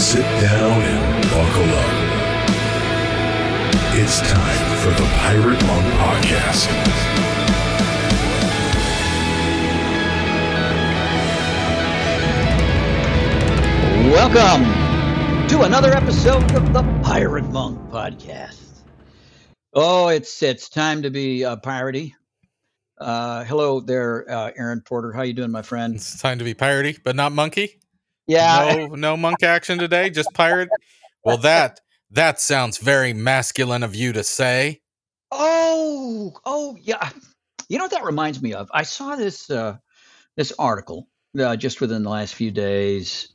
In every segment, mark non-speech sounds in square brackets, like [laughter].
Sit down and buckle up. It's time for the Pirate Monk Podcast. Welcome to another episode of the Pirate Monk Podcast. Oh, it's it's time to be a piratey. Uh, hello there, uh, Aaron Porter. How you doing, my friend? It's time to be piratey, but not monkey. Yeah, No, no monk action today. Just pirate. Well, that that sounds very masculine of you to say. Oh, oh, yeah. You know what that reminds me of? I saw this uh, this article uh, just within the last few days,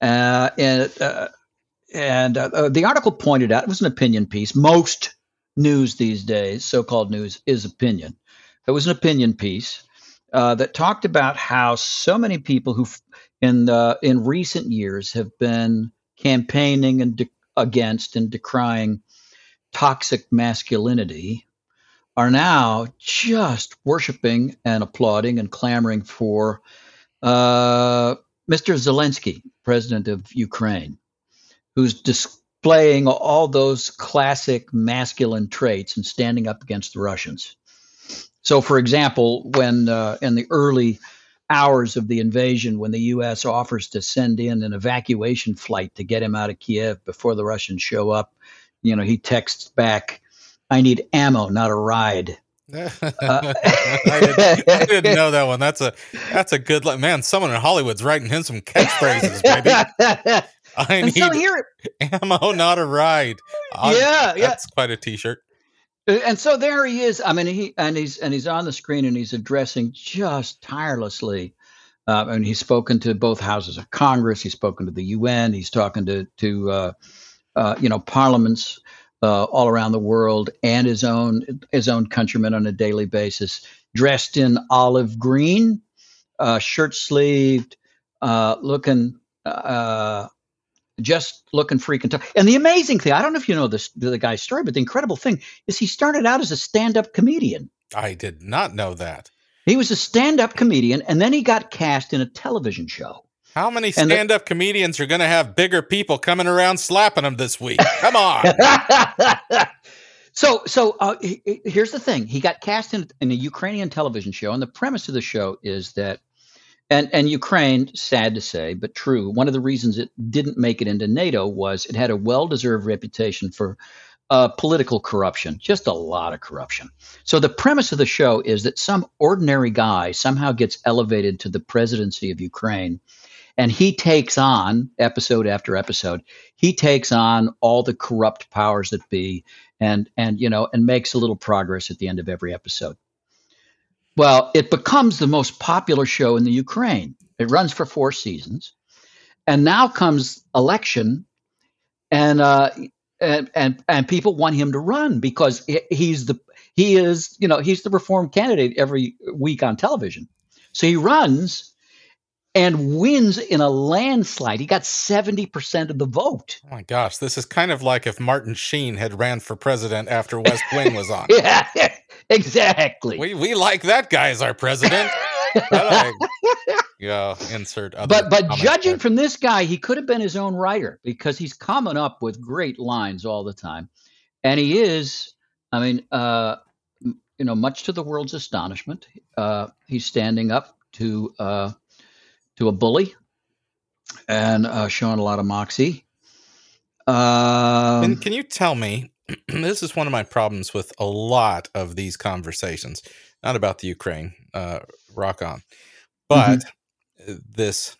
uh, and uh, and uh, the article pointed out it was an opinion piece. Most news these days, so-called news, is opinion. It was an opinion piece uh, that talked about how so many people who, in in recent years, have been campaigning and de- against and decrying toxic masculinity are now just worshiping and applauding and clamoring for uh, Mr. Zelensky, president of Ukraine, who's displaying all those classic masculine traits and standing up against the Russians. So, for example, when uh, in the early hours of the invasion, when the U.S. offers to send in an evacuation flight to get him out of Kiev before the Russians show up, you know, he texts back, I need ammo, not a ride. I, [laughs] didn't, I didn't know that one. That's a that's a good li- man. Someone in Hollywood's writing him some catchphrases, baby. [laughs] I and need so here, ammo, not a ride. I- yeah, yeah. That's quite a T-shirt. And so there he is. I mean, he and he's and he's on the screen and he's addressing just tirelessly. Uh, and he's spoken to both houses of Congress. He's spoken to the UN. He's talking to to uh, uh, you know parliaments uh, all around the world and his own his own countrymen on a daily basis, dressed in olive green, uh, shirt sleeved, uh, looking uh, just looking freaking tough. And the amazing thing, I don't know if you know this the guy's story, but the incredible thing is he started out as a stand-up comedian. I did not know that. He was a stand-up comedian, and then he got cast in a television show. How many stand-up comedians are going to have bigger people coming around slapping them this week? Come on. [laughs] so, so uh, he- here's the thing: he got cast in, in a Ukrainian television show, and the premise of the show is that, and and Ukraine, sad to say, but true. One of the reasons it didn't make it into NATO was it had a well-deserved reputation for uh, political corruption, just a lot of corruption. So the premise of the show is that some ordinary guy somehow gets elevated to the presidency of Ukraine, and he takes on episode after episode. He takes on all the corrupt powers that be, and and you know, and makes a little progress at the end of every episode. Well, it becomes the most popular show in the Ukraine. It runs for four seasons, and now comes election, and uh, and and and people want him to run because he- he's the he is you know he's the reform candidate every week on television. So he runs and wins in a landslide. He got seventy percent of the vote. Oh my gosh, this is kind of like if Martin Sheen had ran for president after West [laughs] Wing was on. Yeah, [laughs] exactly. We we like that guy as our president. [laughs] I yeah, insert other. but but judging there. from this guy, he could have been his own writer because he's coming up with great lines all the time, and he is. I mean, uh, you know, much to the world's astonishment, uh, he's standing up to uh, to a bully and uh, showing a lot of moxie. Can, Um, can you tell me? [clears throat] this is one of my problems with a lot of these conversations, not about the Ukraine, uh, rock on, but Mm-hmm. this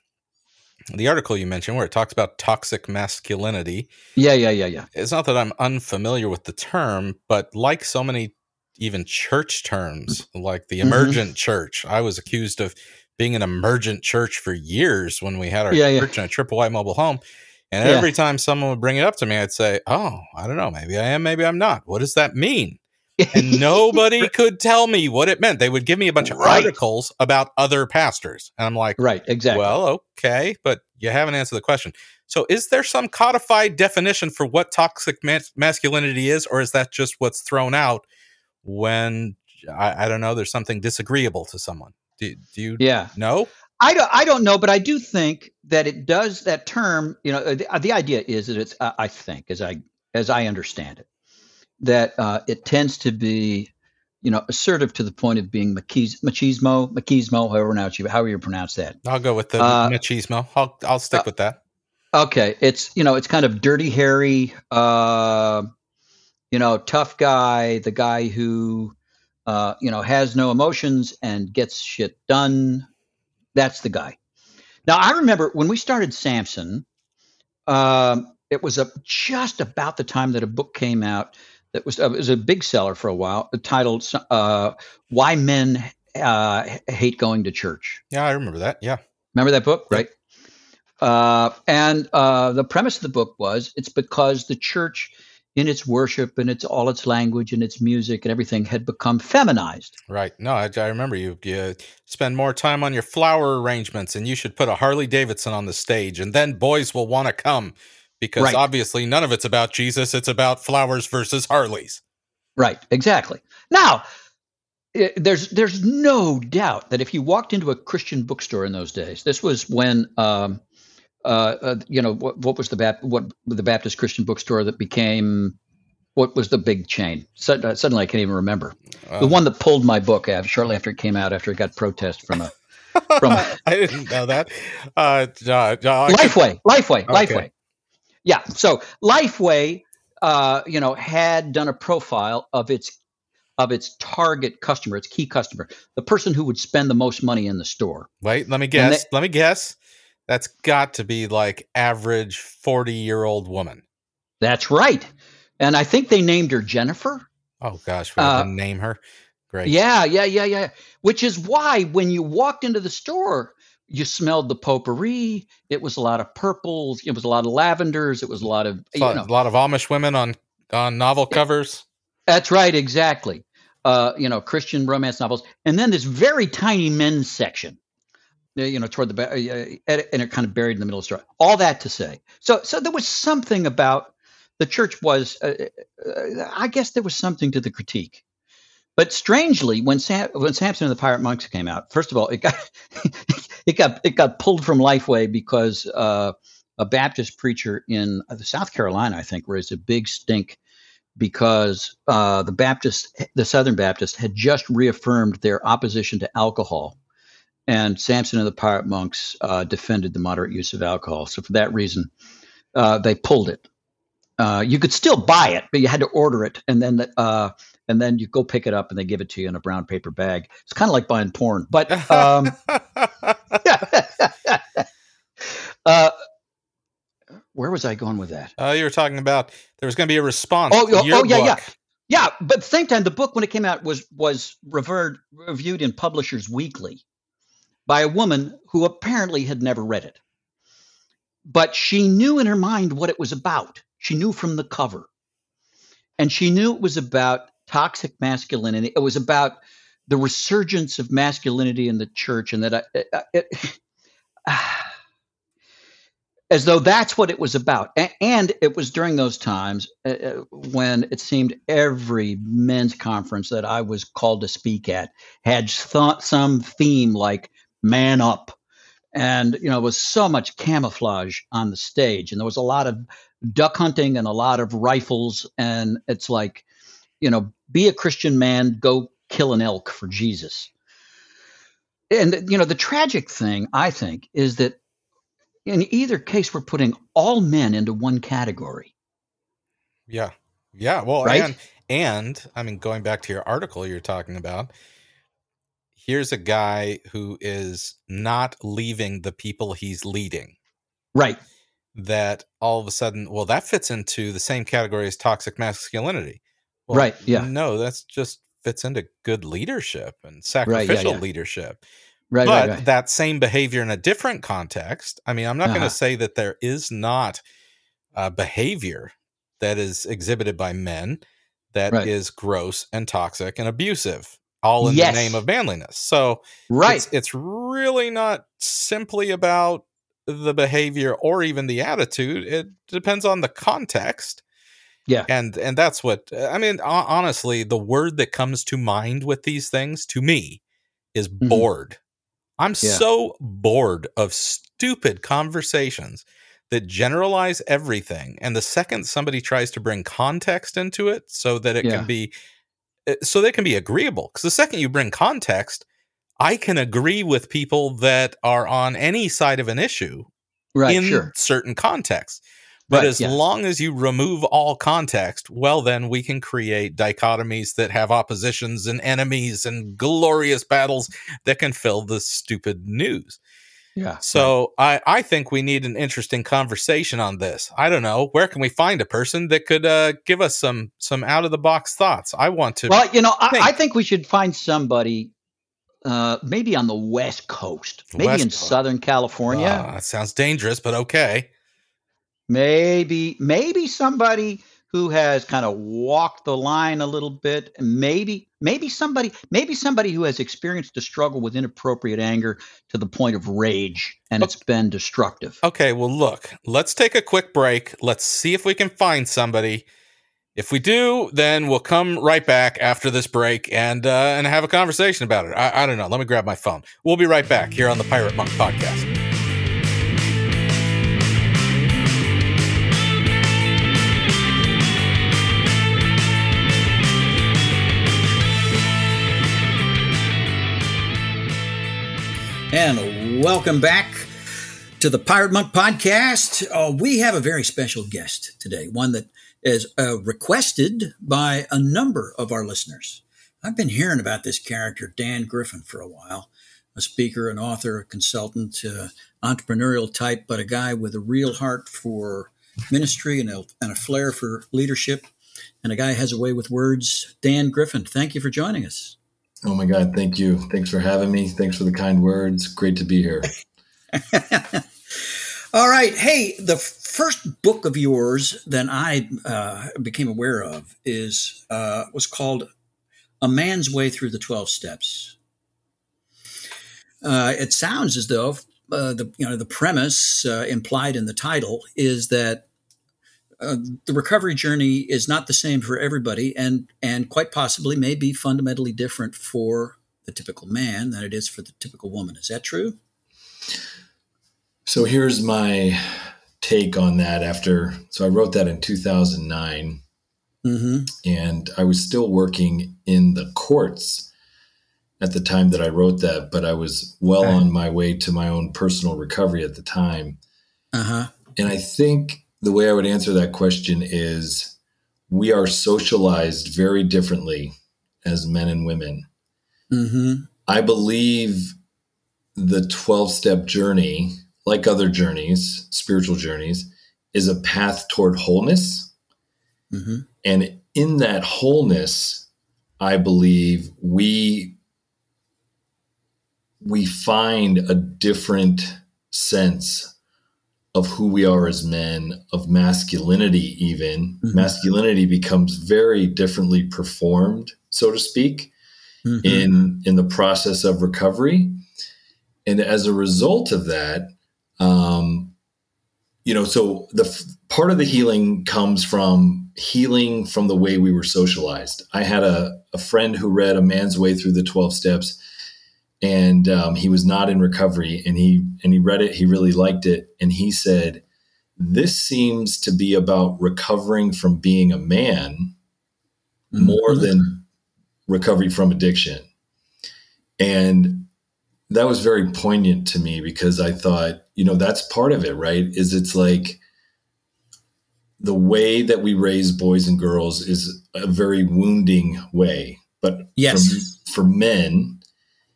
the article you mentioned where it talks about toxic masculinity. yeah, yeah, yeah, yeah. It's not that I'm unfamiliar with the term, but like so many even church terms, like the Mhm. emergent church, I was accused of being an emergent church for years when we had our Yeah, yeah. church in a triple Y mobile home. And Yeah. every time someone would bring it up to me, I'd say, "Oh, I don't know. Maybe I am. Maybe I'm not. What does that mean?" And nobody [laughs] could tell me what it meant. They would give me a bunch of Right. articles about other pastors, and I'm like, right, exactly. "Well, okay, but you haven't answered the question." So, is there some codified definition for what toxic mas- masculinity is, or is that just what's thrown out when I, I don't know? There's something disagreeable to someone. Do, do you yeah. know? I don't, I don't know, but I do think that it does that term. You know, uh, the, uh, the idea is that it's. Uh, I think, as I as I understand it, that uh, it tends to be, you know, assertive to the point of being machismo, machismo, machismo, however pronounce you, however you pronounce that. I'll go with the Uh, machismo. I'll I'll stick uh, with that. Okay, it's you know, it's kind of dirty, hairy, uh, you know, tough guy, the guy who, uh, you know, has no emotions and gets shit done. That's the guy. Now, I remember when we started Samson, um, it was a, just about the time that a book came out that was, uh, was a big seller for a while, titled uh, "Why Men uh, Hate Going to Church." Yeah, I remember that. Yeah. Remember that book, right? Uh, and uh, the premise of the book was it's because the church, in its worship and its all its language and its music and everything, had become feminized. Right. No, I, I remember you. You spend more time on your flower arrangements, and you should put a Harley Davidson on the stage, and then boys will want to come because Right. obviously none of it's about Jesus. It's about flowers versus Harleys. Right, exactly. Now, i- there's there's no doubt that if you walked into a Christian bookstore in those days, this was when. Um, uh, uh, you know what, what was the Bap- what the Baptist Christian bookstore that became what was the big chain? Sud- uh, Suddenly, I can't even remember. the one that pulled my book af- shortly after it came out after it got protest from a from [laughs] I didn't know that. Uh, Lifeway, Lifeway, Okay. Lifeway. Yeah, so Lifeway, uh, you know, had done a profile of its of its target customer, its key customer, the person who would spend the most money in the store. Wait, let me guess. let me guess. That's got to be like average forty-year-old woman. That's right, and I think they named her Jennifer. Oh gosh, we Uh, didn't name her. Great. Yeah, yeah, yeah, yeah. Which is why when you walked into the store, you smelled the potpourri. It was a lot of purples. It was a lot of lavenders. It was a lot of a you lot, know. a lot of Amish women on on novel covers. That's right, exactly. Uh, you know, Christian romance novels, and then this very tiny men's section. Uh, You know, toward the ba- uh, uh, and it kind of buried in the middle of the story. All that to say, so so there was something about the church was. Uh, uh, I guess there was something to the critique, but strangely, when Sam, when Samson and the Pirate Monks came out, first of all, it got [laughs] it got it got pulled from Lifeway because uh, a Baptist preacher in South Carolina, I think, raised a big stink because the Baptist, the Southern Baptist, had just reaffirmed their opposition to alcohol, and Samson and the Pirate Monks uh, defended the moderate use of alcohol. So for that reason, uh, they pulled it. Uh, you could still buy it, but you had to order it, and then uh, and then you go pick it up, and they give it to you in a brown paper bag. It's kind of like buying porn, but um, [laughs] uh, where was I going with that? uh, you were talking about there was going to be a response. Oh, oh, oh, yeah, yeah. Yeah, but at the same time, the book when it came out was was revered, reviewed in Publishers Weekly by a woman who apparently had never read it, but she knew in her mind what it was about. She knew from the cover, and she knew it was about toxic masculinity. It was about the resurgence of masculinity in the church, and that I, it, [sighs] as though that's what it was about. And it was during those times uh, uh, when it seemed every men's conference that I was called to speak at had th- some theme like man up. And, you know, it was so much camouflage on the stage. And there was a lot of duck hunting and a lot of rifles. And it's like, you know, be a Christian man, go kill an elk for Jesus. And, you know, the tragic thing, I think, is that in either case, we're putting all men into one category. Yeah. Yeah. Well, Right? and and I mean, going back to your article you're talking about, here's a guy who is not leaving the people he's leading. Right. That all of a sudden, well, that fits into the same category as toxic masculinity. Well, Right, yeah. No, that's just fits into good leadership and yeah, sacrificial yeah. leadership. Right. but right. Right. that same behavior in a different context i mean i'm not going Uh-huh. to say that there is not uh, behavior that is exhibited by men that is Right. gross and toxic and abusive all in Yes. the name of manliness so right. it's, it's really not simply about the behavior or even the attitude it depends on the context Yeah. and and that's what i mean ho- honestly the word that comes to mind with these things to me is Mhm. bored I'm Yeah. so bored of stupid conversations that generalize everything. And the second somebody tries to bring context into it so that it Yeah. can be Uh, so they can be agreeable. Because the second you bring context, I can agree with people that are on any side of an issue Right. in sure. certain contexts. But Right, as yeah. long as you remove all context, well, then we can create dichotomies that have oppositions and enemies and glorious battles that can fill the stupid news. Yeah. So I, I think we need an interesting conversation on this. I don't know where can we find a person that could uh, give us some some out of the box thoughts. I want to. Well, you know, I, think. I think we should find somebody, uh, maybe on the West Coast, maybe West in Coast. Southern California, that sounds dangerous, but okay. maybe maybe somebody who has kind of walked the line a little bit, maybe maybe somebody maybe somebody who has experienced a struggle with inappropriate anger to the point of rage, and it's been destructive. Okay, well, look, let's take a quick break. Let's see if we can find somebody. If we do, then we'll come right back after this break and uh, and have a conversation about it. I, I don't know. Let me grab my phone. We'll be right back here on the Pirate Monk podcast. And welcome back to the Pirate Monk podcast. Uh, we have a very special guest today, one that is uh, requested by a number of our listeners. I've been hearing about this character, Dan Griffin, for a while. A speaker, an author, a consultant, uh, entrepreneurial type, but a guy with a real heart for ministry and a, and a flair for leadership. And a guy has a way with words. Dan Griffin, thank you for joining us. Oh my God, thank you. Thanks for having me. Thanks for the kind words. Great to be here. [laughs] All right. Hey, the first book of yours that I uh, became aware of is uh, was called "A Man's Way Through the Twelve Steps." Uh, it sounds as though uh, the you know the premise uh, implied in the title is that uh, the recovery journey is not the same for everybody, and and quite possibly may be fundamentally different for the typical man than it is for the typical woman. Is that true? So here's my take on that after. So I wrote that in 2009, Mm-hmm. and I was still working in the courts at the time that I wrote that, but I was well Okay. on my way to my own personal recovery at the time. Uh huh. And I think the way I would answer that question is we are socialized very differently as men and women. Mm-hmm. I believe the 12 step journey, like other journeys, spiritual journeys, is a path toward wholeness. Mm-hmm. And in that wholeness, I believe we we find a different sense of who we are as men, of masculinity even. Mhm. Masculinity becomes very differently performed, so to speak Mm-hmm. in in the process of recovery and as a result of that um you know so the f- part of the healing comes from healing from the way we were socialized i had a, a friend who read a man's way through the 12 steps and um, he was not in recovery and he and he read it he really liked it and he said this seems to be about recovering from being a man more Mhm. than recovery from addiction. And that was very poignant to me because I thought, you know, that's part of it, right? Is it's like the way that we raise boys and girls is a very wounding way. But Yes. for, for men,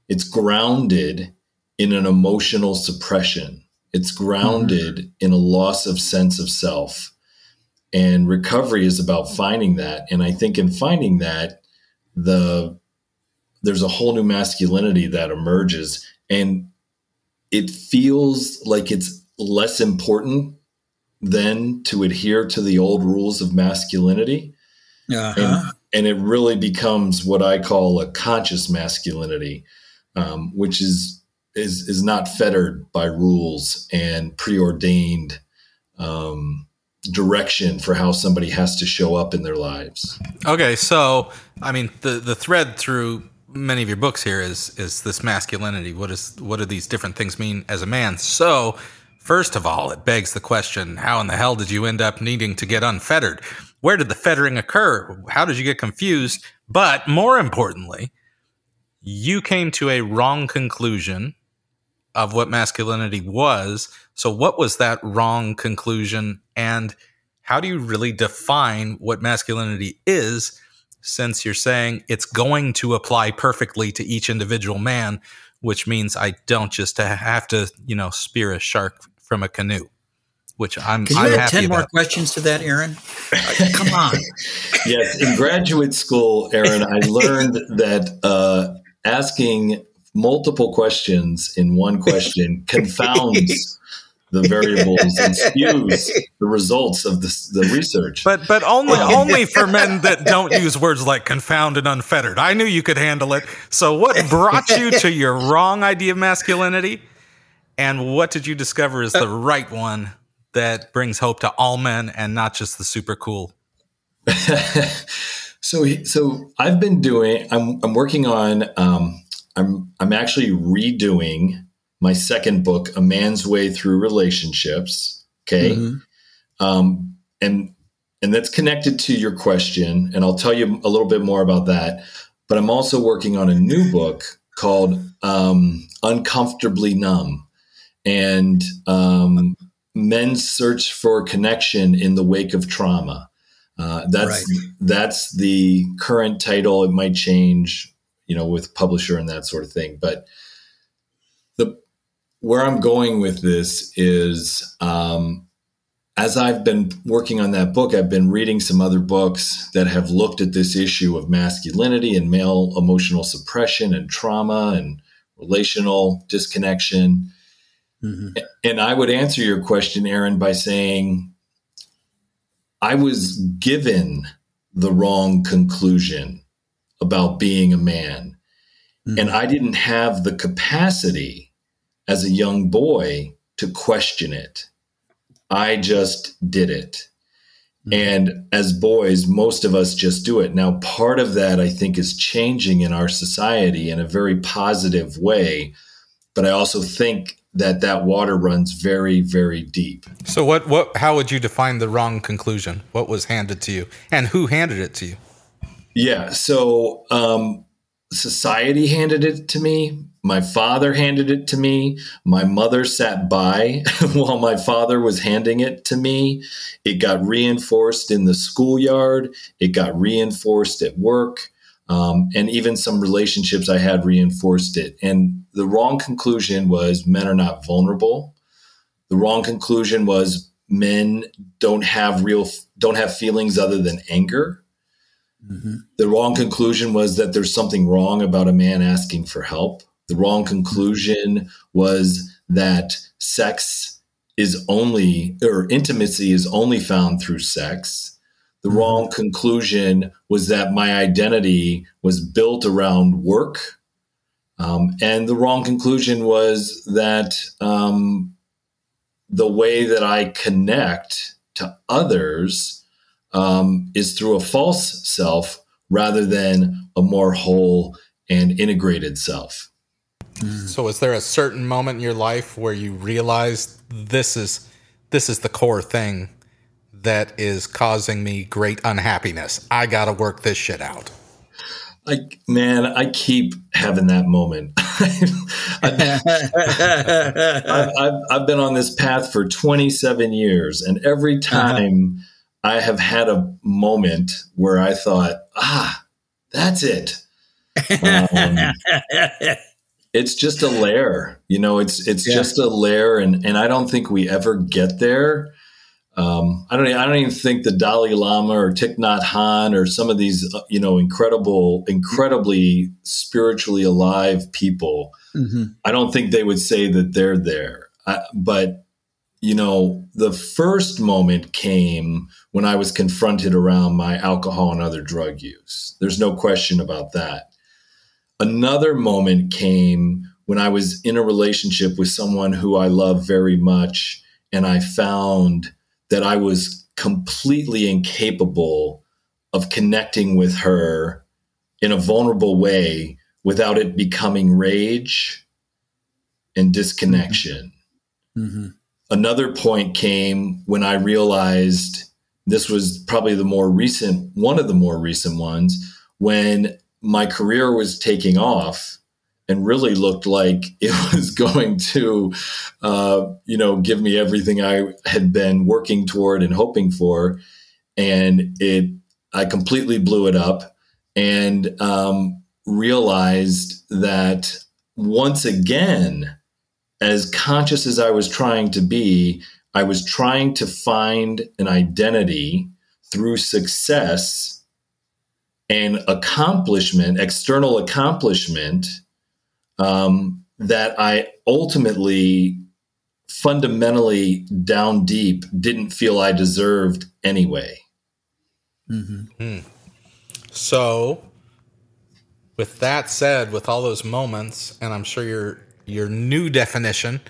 it's grounded in an emotional suppression. It's grounded in a loss of sense of self. And recovery is about finding that. And I think in finding that, the there's a whole new masculinity that emerges and it feels like it's less important than to adhere to the old rules of masculinity Uh-huh. and, and it really becomes what i call a conscious masculinity um, which is is is not fettered by rules and preordained um, direction for how somebody has to show up in their lives Okay, so I mean the the thread through many of your books here is is this masculinity. What is what do these different things mean as a man? So, first of all, it begs the question: How in the hell did you end up needing to get unfettered? Where did the fettering occur? How did you get confused? But more importantly, you came to a wrong conclusion of what masculinity was. So, what was that wrong conclusion? And how do you really define what masculinity is? Since you're saying it's going to apply perfectly to each individual man, which means I don't just have to, you know, spear a shark from a canoe which I'm. Can you I'm add ten about. more questions to that, Aaron? [laughs] Come on. yes, in graduate school, Aaron, I [laughs] learned that uh, asking multiple questions in one question [laughs] confounds the variables and skews the results of the, the research. But but only only for [laughs] men that don't use words like confound and unfettered. I knew you could handle it. So what brought you to your wrong idea of masculinity? And what did you discover is the uh, right one that brings hope to all men and not just the super cool? [laughs] so so I've been doing I'm I'm working on um, I'm I'm actually redoing my second book, A Man's Way Through Relationships. Okay. Mm-hmm. Um, and and that's connected to your question, and I'll tell you a little bit more about that. But I'm also working on a new book called um, Uncomfortably Numb. And um, men's search for connection in the wake of trauma. Uh, that's right. that's the current title. It might change, you know, with publisher and that sort of thing. But the where I'm going with this is, um, as I've been working on that book, I've been reading some other books that have looked at this issue of masculinity and male emotional suppression and trauma and relational disconnection. Mm-hmm. And I would answer your question, Aaron, by saying I was given the wrong conclusion about being a man. Mm-hmm. And I didn't have the capacity as a young boy to question it. I just did it. Mm-hmm. And as boys, most of us just do it. Now, part of that I think is changing in our society in a very positive way. But I also think that that water runs very very deep. So what what how would you define the wrong conclusion? What was handed to you? And who handed it to you? Yeah so um, society handed it to me. My father handed it to me. My mother sat by [laughs] while my father was handing it to me. It got reinforced in the schoolyard. It got reinforced at work um, and even some relationships I had reinforced it. And the wrong conclusion was men are not vulnerable. The wrong conclusion was men don't have real don't have feelings other than anger. Mm-hmm. The wrong conclusion was that there's something wrong about a man asking for help. The wrong conclusion was that sex is only or intimacy is only found through sex the wrong conclusion was that my identity was built around work. Um, and the wrong conclusion was that um, the way that I connect to others um, is through a false self rather than a more whole and integrated self. Mm. So, was there a certain moment in your life where you realized this is this is the core thing that is causing me great unhappiness. I got to work this shit out. Like, man, I keep having that moment. [laughs] I've, I've, I've, been on this path for 27 years, and every uh-huh. time uh-huh. I have had a moment where I thought, ah, that's it. Um, [laughs] it's just a layer, you know. It's it's yeah. just a layer, and and I don't think we ever get there um, I don't. I don't even think the Dalai Lama or Thich Nhat Hanh or some of these, uh, you know, incredible, incredibly spiritually alive people. Mm-hmm. I don't think they would say that they're there. I, but you know, the first moment came when I was confronted around my alcohol and other drug use. There's no question about that. Another moment came when I was in a relationship with someone who I love very much, and I found that I was completely incapable of connecting with her in a vulnerable way without it becoming rage and disconnection. Mm-hmm. Another point came when I realized this was probably the more recent, one of the more recent ones, when my career was taking off and really looked like [laughs] it was going to, uh, you know, give me everything I had been working toward and hoping for. And it, I completely blew it up and um, realized that once again, as conscious as I was trying to be, I was trying to find an identity through success and accomplishment, external accomplishment, um, that I ultimately, fundamentally down deep, didn't feel I deserved anyway. Mm-hmm. So, with that said, with all those moments, and I'm sure your your new definition,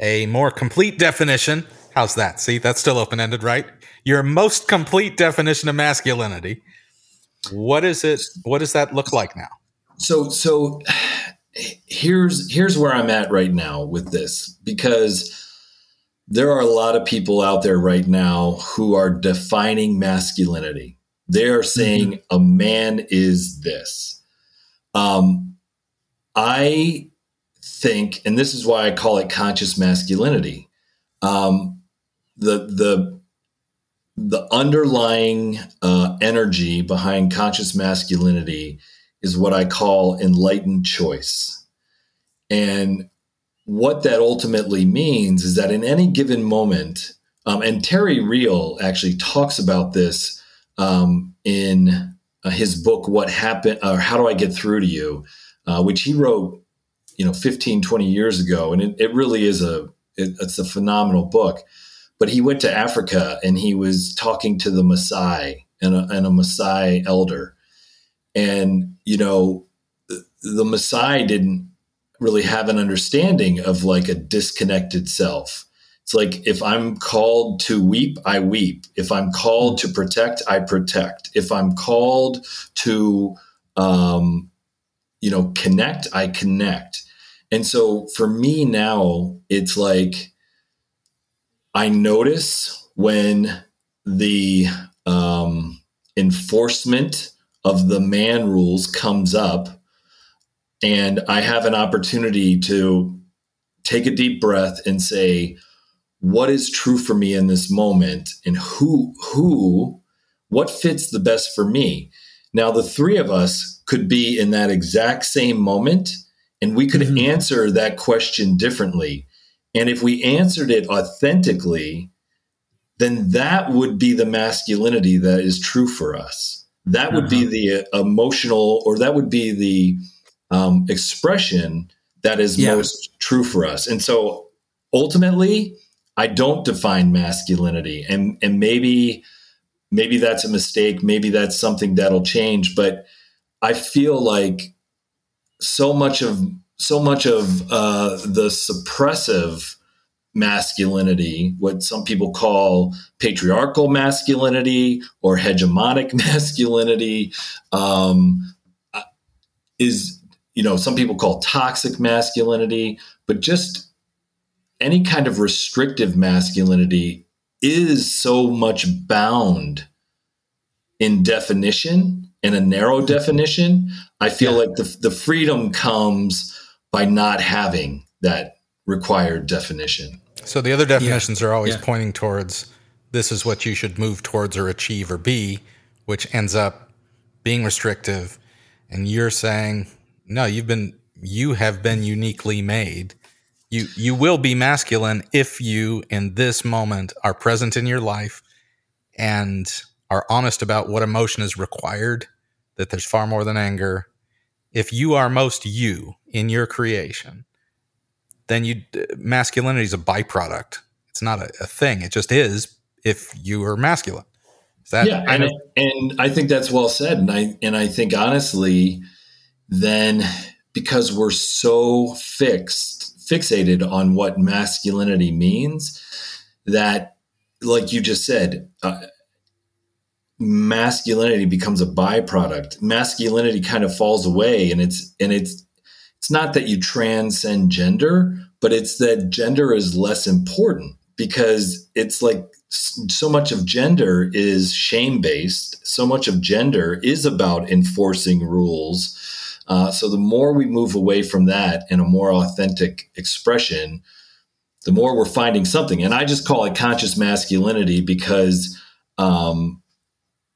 a more complete definition. How's that? See, that's still open ended, right? Your most complete definition of masculinity. What is it? What does that look like now? So, so here's here's where I'm at right now with this because there are a lot of people out there right now who are defining masculinity. They are saying mm-hmm. a man is this. Um, I think, and this is why I call it conscious masculinity. Um, the the the underlying uh, energy behind conscious masculinity is what I call enlightened choice. And what that ultimately means is that in any given moment, um, and Terry Real actually talks about this um, in uh, his book, What Happened, or How Do I Get Through to You, uh, which he wrote, you know, 15, 20 years ago. And it, it really is a, it, it's a phenomenal book. But he went to Africa and he was talking to the Maasai and a, and a Maasai elder. And, you know, the, the Maasai didn't really have an understanding of like a disconnected self. It's like if I'm called to weep, I weep. If I'm called to protect, I protect. If I'm called to, um, you know, connect, I connect. And so for me now, it's like I notice when the um, enforcement of the man rules comes up and I have an opportunity to take a deep breath and say, what is true for me in this moment and who, who, what fits the best for me? Now, the three of us could be in that exact same moment and we could mm-hmm. answer that question differently. And if we answered it authentically, then that would be the masculinity that is true for us. That would uh-huh. be the emotional, or that would be the um, expression that is yeah. most true for us. And so ultimately, I don't define masculinity, and and maybe maybe that's a mistake. Maybe that's something that'll change. But I feel like so much of so much of uh, the suppressive masculinity, what some people call patriarchal masculinity or hegemonic [laughs] masculinity, um, uh, is you know some people call toxic masculinity, but just any kind of restrictive masculinity is so much bound in definition in a narrow definition. I feel yeah. like the, the freedom comes by not having that required definition. So the other definitions yeah. are always yeah. pointing towards this is what you should move towards or achieve or be, which ends up being restrictive. And you're saying, no, you've been you have been uniquely made. You you will be masculine if you in this moment are present in your life and are honest about what emotion is required, that there's far more than anger, if you are most you in your creation, then you masculinity is a byproduct. It's not a, a thing. It just is if you are masculine. Is that yeah, and, and I think that's well said. And I and I think honestly, then because we're so fixed, fixated on what masculinity means, that like you just said, uh, masculinity becomes a byproduct masculinity kind of falls away and it's and it's it's not that you transcend gender, but it's that gender is less important because it's like so much of gender is shame based. So much of gender is about enforcing rules. Uh, so the more we move away from that and a more authentic expression, the more we're finding something. And I just call it conscious masculinity because, um,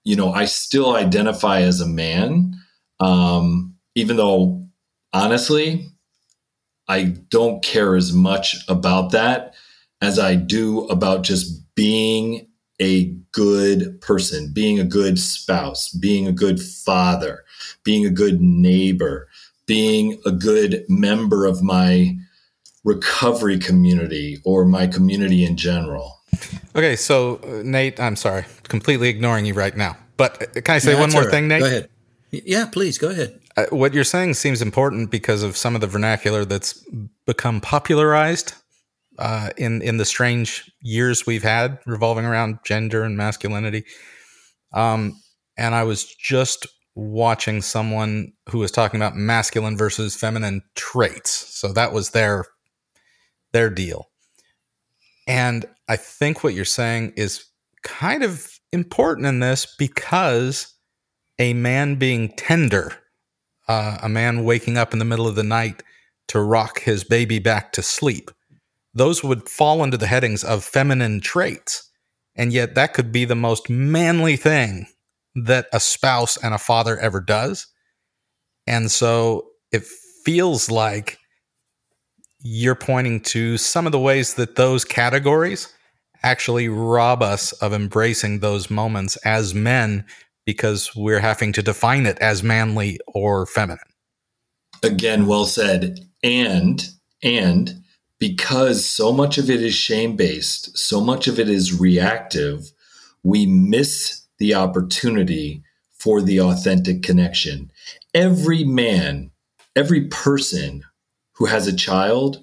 you know, I still identify as a man, um, even though honestly, I don't care as much about that as I do about just being a good person, being a good spouse, being a good father, being a good neighbor, being a good member of my recovery community or my community in general. Okay, so uh, Nate, I'm sorry, completely ignoring you right now. But uh, can I say Yeah, one more all right. thing, Nate? Go ahead. Yeah, please go ahead. What you're saying seems important because of some of the vernacular that's become popularized uh, in in the strange years we've had revolving around gender and masculinity. Um, and I was just watching someone who was talking about masculine versus feminine traits. So that was their their deal. And I think what you're saying is kind of important in this because a man being tender uh, a man waking up in the middle of the night to rock his baby back to sleep. Those would fall under the headings of feminine traits. And yet, that could be the most manly thing that a spouse and a father ever does. And so it feels like you're pointing to some of the ways that those categories actually rob us of embracing those moments as men because we're having to define it as manly or feminine. Again, well said. And and because so much of it is shame based, so much of it is reactive, we miss the opportunity for the authentic connection. Every man, every person who has a child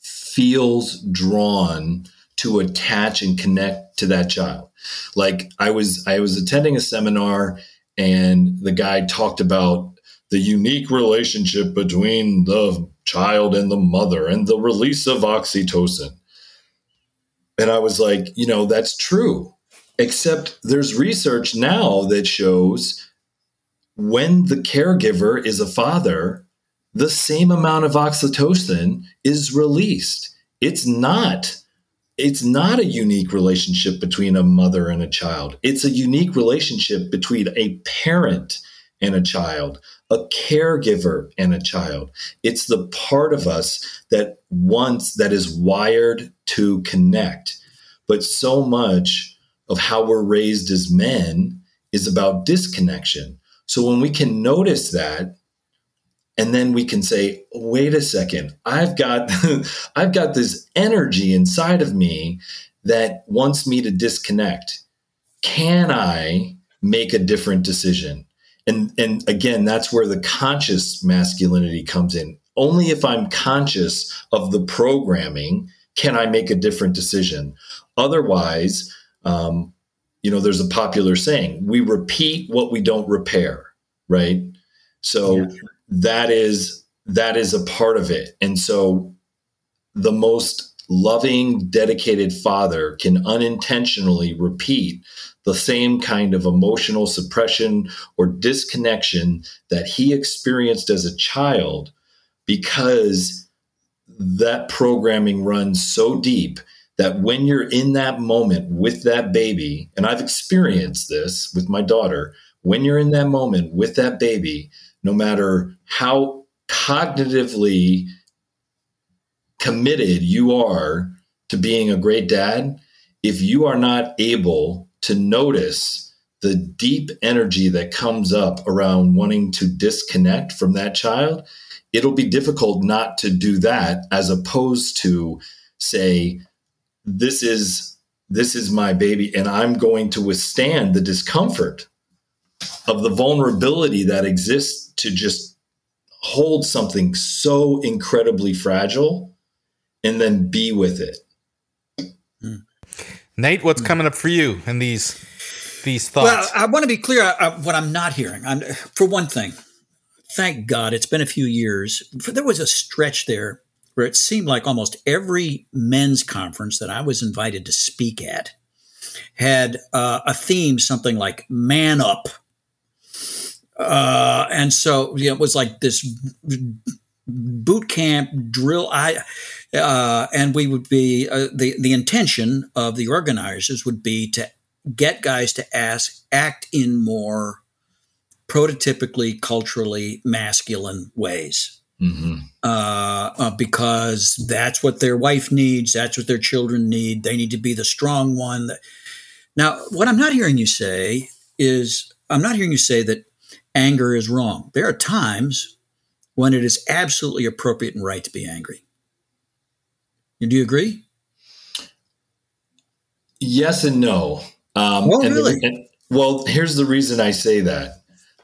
feels drawn to attach and connect to that child. Like I was I was attending a seminar and the guy talked about the unique relationship between the child and the mother and the release of oxytocin. And I was like, you know, that's true. Except there's research now that shows when the caregiver is a father, the same amount of oxytocin is released. It's not it's not a unique relationship between a mother and a child. It's a unique relationship between a parent and a child, a caregiver and a child. It's the part of us that wants, that is wired to connect. But so much of how we're raised as men is about disconnection. So when we can notice that, and then we can say wait a second i've got [laughs] i've got this energy inside of me that wants me to disconnect. Can i make a different decision? And and again that's where the conscious masculinity comes in. Only if i'm conscious of the programming can i make a different decision. Otherwise um, you know there's a popular saying we repeat what we don't repair right? So Yeah. That is that is a part of it. And so the most loving dedicated father can unintentionally repeat the same kind of emotional suppression or disconnection that he experienced as a child because that programming runs so deep that when you're in that moment with that baby and I've experienced this with my daughter when you're in that moment with that baby no matter how cognitively committed you are to being a great dad, if you are not able to notice the deep energy that comes up around wanting to disconnect from that child, it'll be difficult not to do that as opposed to say, this is this is my baby and I'm going to withstand the discomfort of the vulnerability that exists to just hold something so incredibly fragile and then be with it. Nate, what's coming up for you in these these thoughts? Well, thoughts? I want to be clear uh, what I'm not hearing. I'm, for one thing, thank God, it's been a few years. There was a stretch there where it seemed like almost every men's conference that I was invited to speak at had uh, a theme, something like "Man Up." Uh, and so you know, it was like this boot camp drill. I uh, and we would be uh, the the intention of the organizers would be to get guys to ask act in more prototypically culturally masculine ways. Mm-hmm. Uh, uh, because that's what their wife needs. That's what their children need. They need to be the strong one. Now, what I'm not hearing you say is, I'm not hearing you say that anger is wrong. There are times when it is absolutely appropriate and right to be angry. Do you agree? Yes and no. Um, oh, and really? The, and, well, here's the reason I say that.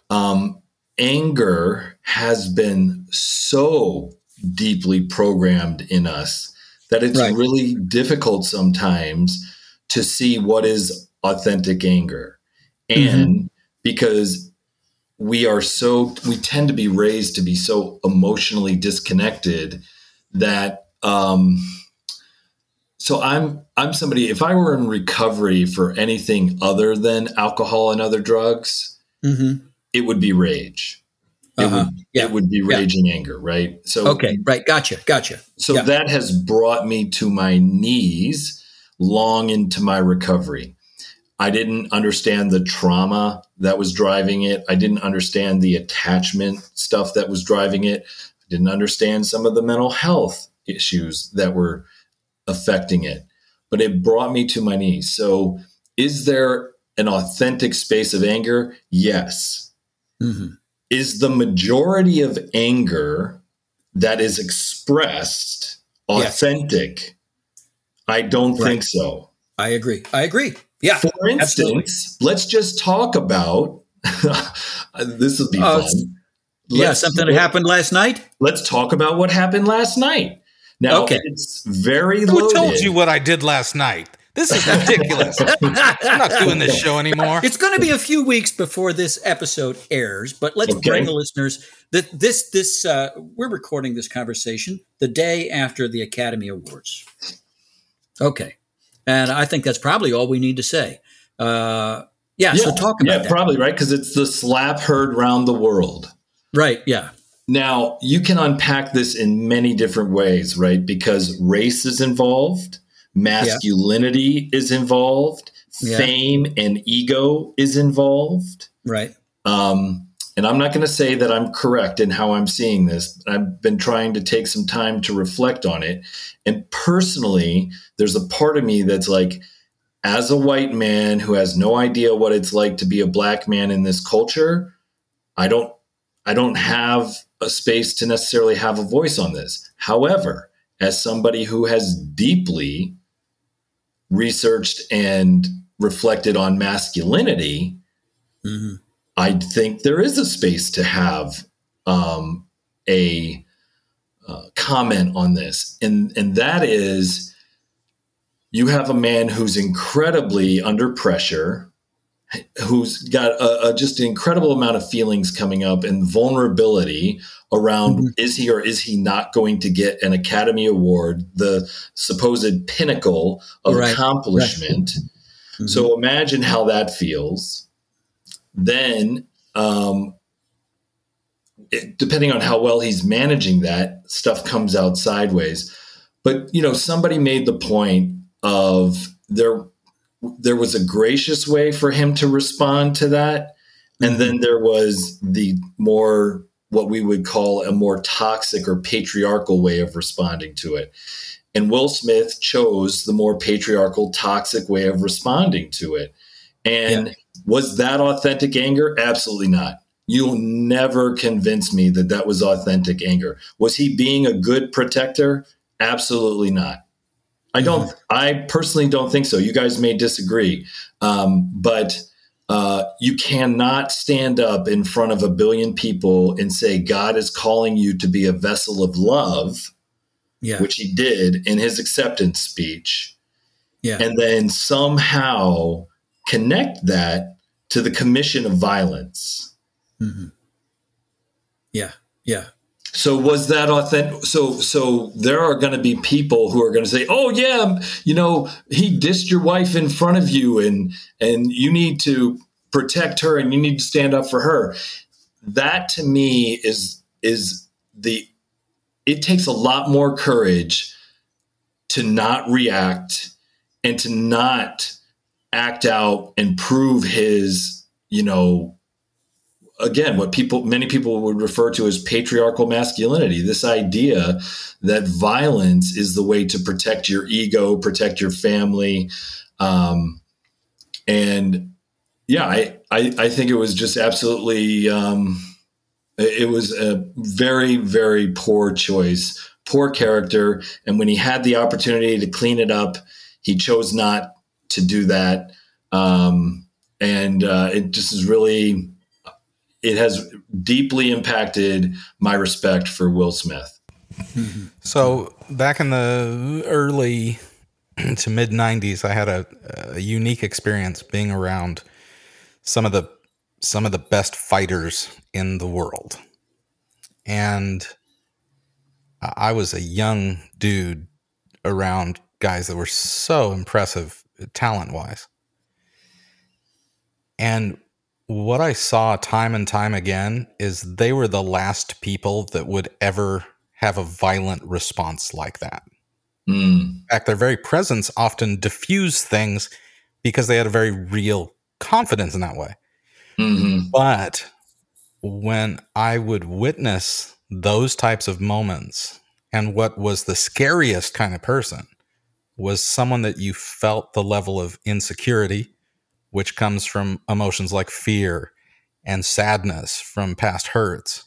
Um, anger has been so deeply programmed in us that it's right. really difficult sometimes to see what is authentic anger. And mm-hmm. because we are so, we tend to be raised to be so emotionally disconnected that, um, so I'm I'm somebody if I were in recovery for anything other than alcohol and other drugs, mm-hmm. it would be rage. It uh-huh. would yeah. it would be rage yeah. and anger, right? So okay, right, gotcha, gotcha. So yeah. that has brought me to my knees long into my recovery. I didn't understand the trauma that was driving it. I didn't understand the attachment stuff that was driving it. I didn't understand some of the mental health issues that were affecting it, but it brought me to my knees. So, is there an authentic space of anger? Yes. Mm-hmm. Is the majority of anger that is expressed authentic? Yes. I don't right. think so. I agree. I agree. Yeah. For instance, absolutely. let's just talk about [laughs] this will be uh, fun. Let's, yeah, something that happened last night. Let's talk about what happened last night. Now okay. it's very Who loaded. told you what I did last night? This is ridiculous. [laughs] I'm not doing this show anymore. It's going to be a few weeks before this episode airs, but let's okay. bring the listeners that this this uh, we're recording this conversation the day after the Academy Awards. Okay, and I think that's probably all we need to say. Uh, yeah, yeah, so talk about yeah, that. probably right because it's the slap heard round the world. Right. Yeah. Now, you can unpack this in many different ways, right? Because race is involved, masculinity yeah. is involved, yeah. fame and ego is involved. Right. Um, and I'm not going to say that I'm correct in how I'm seeing this. I've been trying to take some time to reflect on it. And personally, there's a part of me that's like, as a white man who has no idea what it's like to be a black man in this culture, I don't I don't have a space to necessarily have a voice on this. However, as somebody who has deeply researched and reflected on masculinity, mm-hmm. I think there is a space to have um, a uh, comment on this, and and that is, you have a man who's incredibly under pressure who's got a, a, just an incredible amount of feelings coming up and vulnerability around mm-hmm. is he or is he not going to get an Academy Award, the supposed pinnacle of right. accomplishment. Right. Mm-hmm. So imagine how that feels. Then, um, it, depending on how well he's managing that, stuff comes out sideways. But you know, somebody made the point of there there was a gracious way for him to respond to that. And then there was the more, what we would call a more toxic or patriarchal way of responding to it. And Will Smith chose the more patriarchal, toxic way of responding to it. And yeah. Was that authentic anger? Absolutely not. You'll never convince me that that was authentic anger. Was he being a good protector? Absolutely not. I don't. Mm-hmm. I personally don't think so. You guys may disagree, um, but uh, you cannot stand up in front of a billion people and say God is calling you to be a vessel of love, yeah. which He did in His acceptance speech, yeah. and then somehow connect that to the commission of violence. Mm-hmm. Yeah. Yeah. So was that authentic? So so there are going to be people who are going to say, "Oh yeah, you know, he dissed your wife in front of you, and and you need to protect her, and you need to stand up for her." That to me is is the. It takes a lot more courage to not react and to not act out and prove his, you know, again what people many people would refer to as patriarchal masculinity this idea that violence is the way to protect your ego protect your family. Um, and yeah I, I, I think it was just absolutely um, it was a very very poor choice poor character. And when he had the opportunity to clean it up he chose not to do that um, and uh, it just is really it has deeply impacted my respect for Will Smith. So back in the early to mid '90s, I had a, a, unique experience being around some of the some of the best fighters in the world, and I was a young dude around guys that were so impressive talent wise, and what I saw time and time again is they were the last people that would ever have a violent response like that. Mm. In fact, their very presence often diffused things because they had a very real confidence in that way. Mm-hmm. But when I would witness those types of moments, and what was the scariest kind of person was someone that you felt the level of insecurity which comes from emotions like fear and sadness from past hurts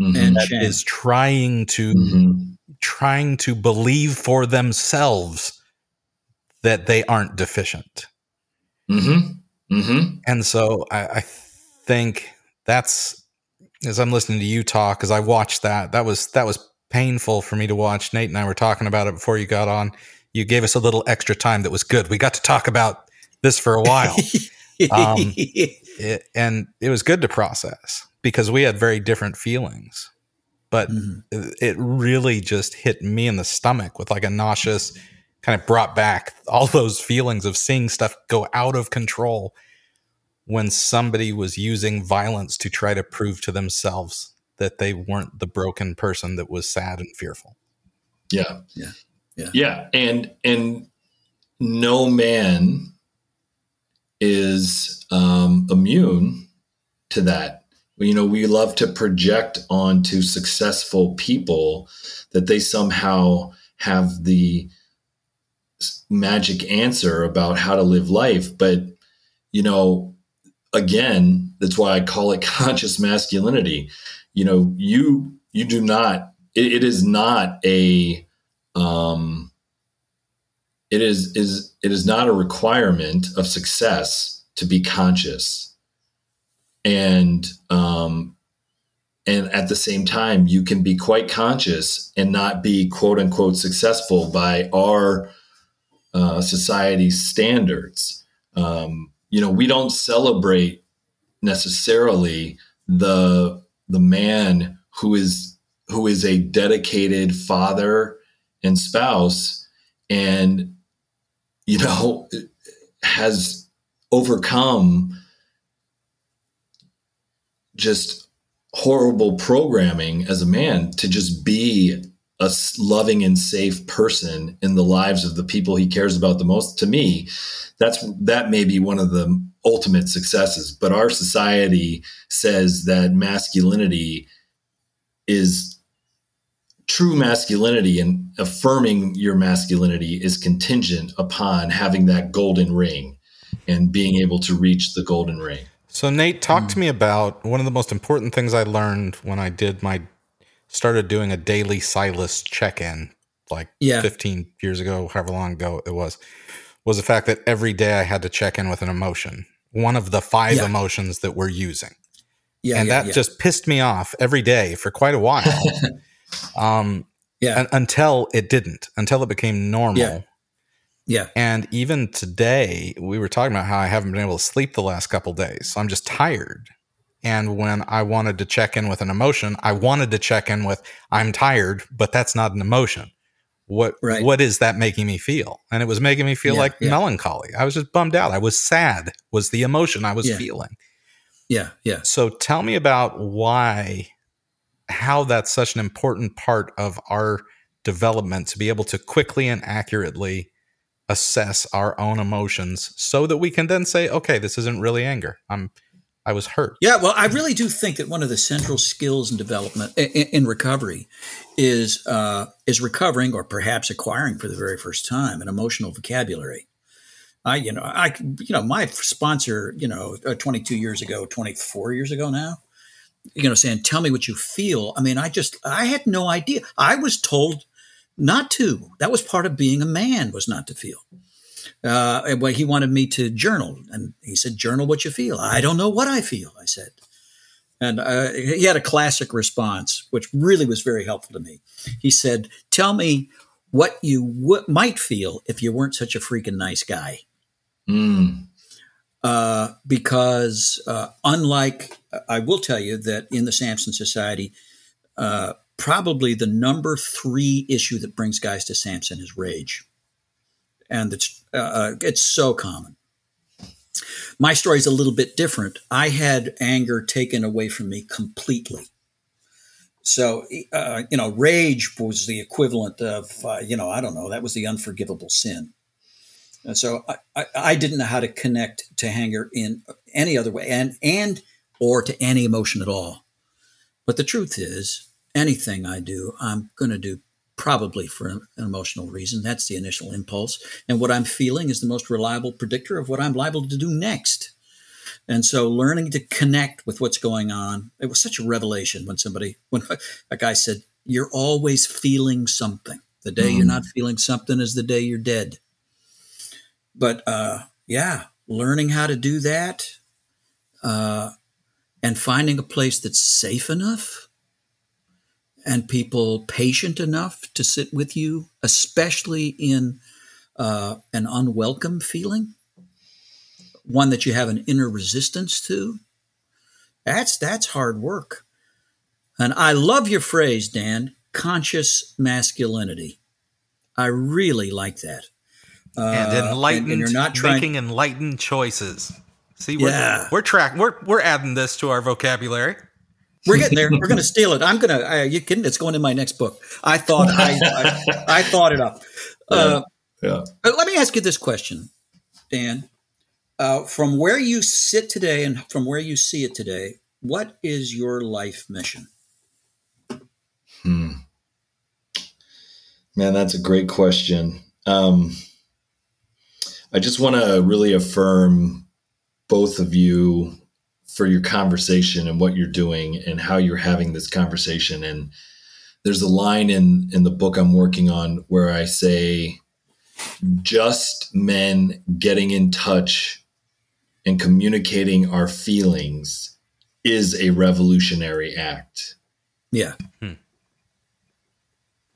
mm-hmm. and that is trying to mm-hmm. trying to believe for themselves that they aren't deficient mm-hmm. mm-hmm. and so I, I, think that's as i'm listening to you talk as i watched that that was that was painful for me to watch nate and i were talking about it before you got on you gave us a little extra time that was good we got to talk about this for a while. [laughs] um, it, and it was good to process because we had very different feelings. But mm-hmm. it really just hit me in the stomach with like a nauseous kind of brought back all those feelings of seeing stuff go out of control when somebody was using violence to try to prove to themselves that they weren't the broken person that was sad and fearful. Yeah. Yeah. Yeah. Yeah. And and no man is um, immune to that. You know, we love to project onto successful people that they somehow have the magic answer about how to live life. But, you know, again, that's why I call it [laughs] conscious masculinity. You know, you you do not. it, it is not a um, it is is it is not a requirement of success to be conscious. And um and at the same time you can be quite conscious and not be quote unquote successful by our uh, society's standards. Um, you know we don't celebrate necessarily the the man who is who is a dedicated father and spouse and you know, has overcome just horrible programming as a man to just be a loving and safe person in the lives of the people he cares about the most. To me that's that may be one of the ultimate successes but our society says that masculinity is true masculinity and affirming your masculinity is contingent upon having that golden ring and being able to reach the golden ring. So Nate, talk mm. to me about one of the most important things I learned when I did my started doing a daily Silas check-in like yeah. 15 years ago, however long ago it was, was the fact that every day I had to check in with an emotion, one of the five yeah. emotions that we're using. Yeah, and yeah, that just pissed me off every day for quite a while. [laughs] Um, yeah. until it didn't, until it became normal. Yeah. Yeah. And even today, we were talking about how I haven't been able to sleep the last couple days. So I'm just tired. And when I wanted to check in with an emotion, I wanted to check in with I'm tired, but that's not an emotion. What Right. what is that making me feel? And it was making me feel Yeah, like yeah. melancholy. I was just bummed out. I was sad was the emotion I was Yeah. feeling. Yeah, yeah. So tell me about why how that's such an important part of our development to be able to quickly and accurately assess our own emotions so that we can then say okay this isn't really anger i'm i was hurt Yeah, well, I really do think that one of the central skills in development in, in recovery is uh, is recovering or perhaps acquiring for the very first time an emotional vocabulary. I, you know, I, you know, my sponsor, you know, uh, 22 years ago, 24 years ago now, you know, saying, "Tell me what you feel." I mean, I just, I had no idea. I was told not to. That was part of being a man was not to feel. Uh, what he wanted me to journal, and he said, "Journal what you feel." I don't know what I feel. I said, and uh, he had a classic response, which really was very helpful to me. He said, "Tell me what you w- might feel if you weren't such a freaking nice guy." Mm. Uh, because uh, unlike I will tell you that in the Samson Society, uh, probably the number three issue that brings guys to Samson is rage, and it's uh, uh, it's so common. My story is a little bit different. I had anger taken away from me completely. So, you know, rage was the equivalent of, you know, I don't know, that was the unforgivable sin. And so I, I, I didn't know how to connect to anger in any other way and, and or to any emotion at all. But the truth is, anything I do, I'm going to do probably for an emotional reason. That's the initial impulse. And what I'm feeling is the most reliable predictor of what I'm liable to do next. And so learning to connect with what's going on, it was such a revelation when somebody, when [laughs] a guy said, You're always feeling something. The day you're Mm. not feeling something is the day you're dead but uh, yeah, learning how to do that uh, and finding a place that's safe enough and people patient enough to sit with you, especially in uh, an unwelcome feeling, one that you have an inner resistance to. That's that's hard work. And I love your phrase, Dan, conscious masculinity. I really like that. And Uh, enlightened and you're not trying making enlightened choices. See we're, Yeah. we're track we're we're adding this to our vocabulary. We're getting there. we're going to steal it. I'm going to uh, you kidding? It's going in my next book. I thought i i, I thought it up. Uh, Yeah. but let me ask you this question dan. Uh, from where you sit today and from where you see it today what is your life mission? Hmm. Man, that's a great question. Um, I just want to really affirm both of you for your conversation and what you're doing and how you're having this conversation. And there's a line in in the book I'm working on where I say, "Just men getting in touch and communicating our feelings is a revolutionary act." yeah hmm.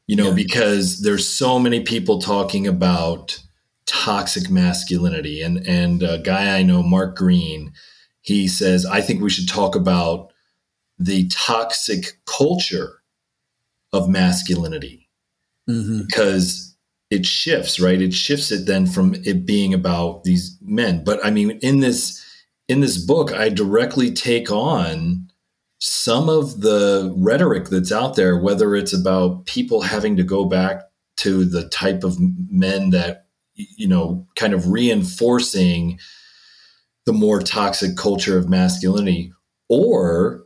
you know Yeah. because there's so many people talking about toxic masculinity. And and a guy i know mark green he says i think we should talk about the toxic culture of masculinity. Hmm because it shifts right? It shifts it then from it being about these men. But i mean in this in this book i directly take on some of the rhetoric that's out there whether it's about people having to go back to the type of men that you know kind of reinforcing the more toxic culture of masculinity or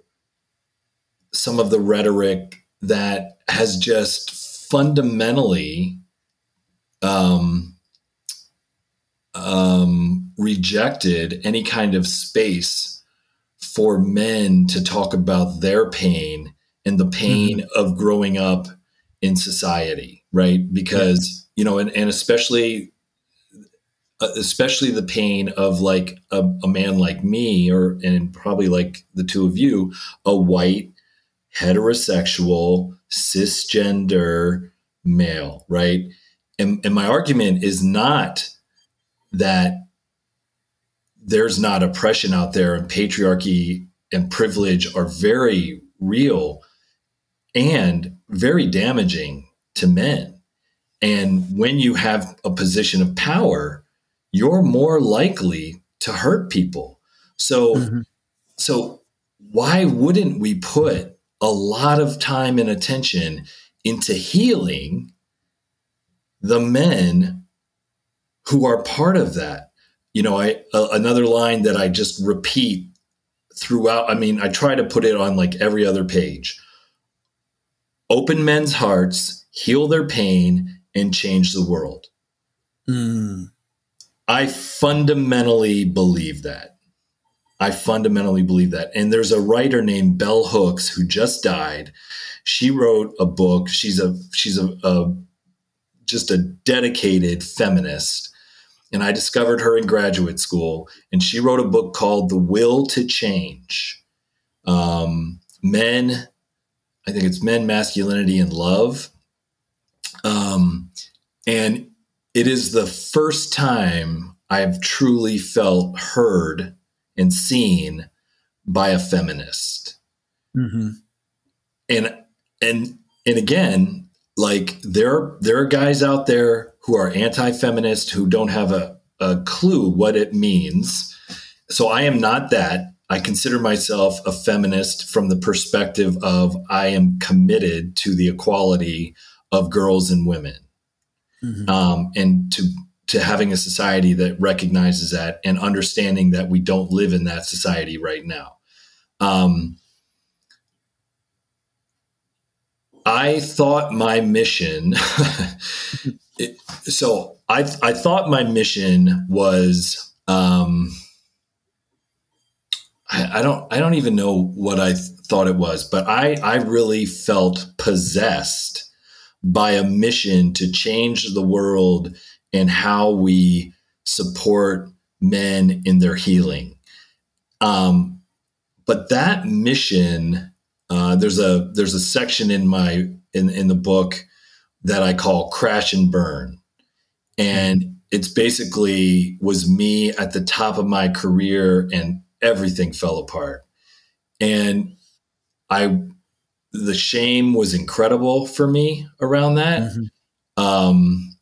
some of the rhetoric that has just fundamentally um, um, rejected any kind of space for men to talk about their pain and the pain of growing up in society, right? Because, you know, and, and especially Uh, especially the pain of like a, a man like me or and probably like the two of you, a white heterosexual cisgender male, right? And, and my argument is not that there's not oppression out there and patriarchy and privilege are very real and very damaging to men. And when you have a position of power, you're more likely to hurt people. So, mm-hmm. so why wouldn't we put a lot of time and attention into healing the men who are part of that? You know, I uh, another line that I just repeat throughout. I mean, I try to put it on like every other page. Open men's hearts, heal their pain, and change the world. Mm. I fundamentally believe that. I fundamentally believe that. And there's a writer named Bell Hooks who just died. She wrote a book. She's a she's a, a just a dedicated feminist. And I discovered her in graduate school, and she wrote a book called The Will to Change. Um, men, I think it's Men, Masculinity, and Love. Um, and it is the first time I've truly felt heard and seen by a feminist. Mm-hmm. And and and again, like there there are guys out there who are anti-feminist who don't have a, a clue what it means. So I am not that. I consider myself a feminist from the perspective of I am committed to the equality of girls and women mm-hmm. um, and to to having a society that recognizes that and understanding that we don't live in that society right now. Um, I thought my mission. [laughs] it, so I I thought my mission was. Um, I, don't I don't even know what I th- thought it was, but I I really felt possessed by a mission to change the world and how we support men in their healing. Um, but that mission, uh, there's a there's a section in my in in the book that I call crash and burn, and it's basically was me at the top of my career and everything fell apart, and I the shame was incredible for me around that. Mm-hmm. Um,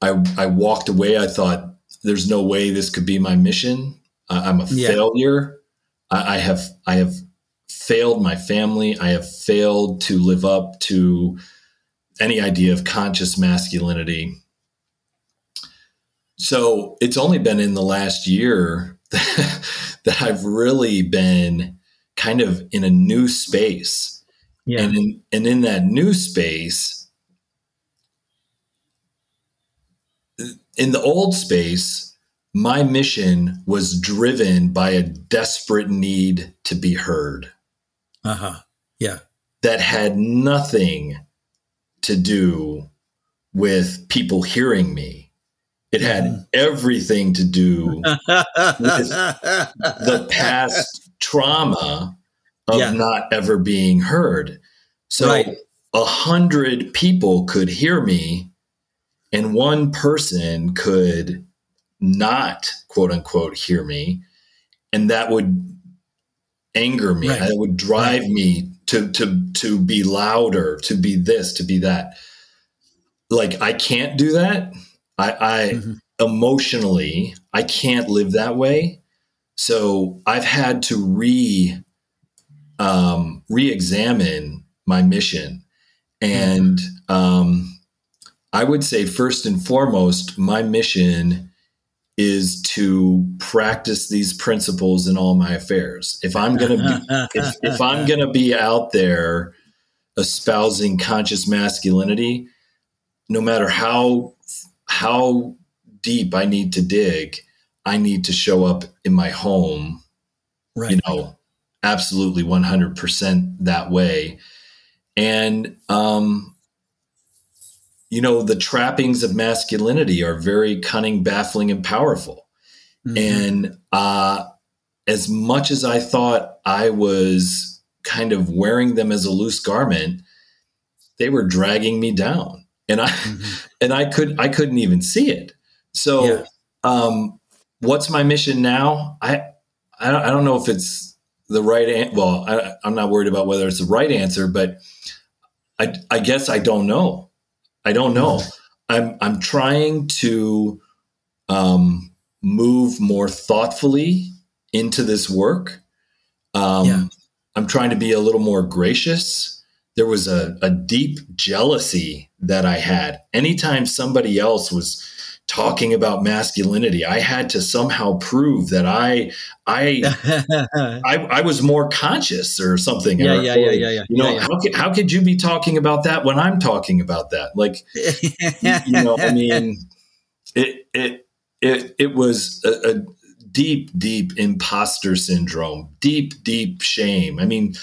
I I walked away. I thought there's no way this could be my mission. I, am a yeah. failure. I, I have I have failed my family. I have failed to live up to any idea of conscious masculinity. So it's only been in the last year [laughs] that I've really been kind of in a new space yeah. And in, and in that new space, in the old space, my mission was driven by a desperate need to be heard. Uh huh. Yeah. That had nothing to do with people hearing me. It had mm. everything to do [laughs] with the past trauma of yeah. not ever being heard. So a right. hundred people could hear me, and one person could not quote unquote hear me, and that would anger me. Right. That would drive right. me to to to be louder, to be this, to be that. Like I can't do that. I, I mm-hmm. emotionally I can't live that way. So I've had to re um, re-examine my mission and um, i would say first and foremost my mission is to practice these principles in all my affairs if i'm going to be if, if i'm [laughs] to be out there espousing conscious masculinity no matter how how deep i need to dig i need to show up in my home right. you know absolutely 100% that way. And, um, you know, the trappings of masculinity are very cunning, baffling, and powerful. Mm-hmm. And uh, as much as I thought I was kind of wearing them as a loose garment, they were dragging me down, and I mm-hmm. [laughs] and I could I couldn't even see it. So, yeah. um, what's my mission now? I I don't, I don't know if it's the right an- well I, i'm not worried about whether it's the right answer but i i guess i don't know. I don't know. I'm i'm trying to um move more thoughtfully into this work. Um Yeah. i'm trying to be a little more gracious. There was a, a deep jealousy that i had. Anytime somebody else was talking about masculinity i had to somehow prove that i i [laughs] I, I was more conscious or something. Yeah, or- yeah, yeah, yeah, yeah. You know, Yeah, yeah. how could how could you be talking about that when I'm talking about that? Like, you know, I mean, it it it it was a, a deep, deep imposter syndrome, deep, deep shame. I mean,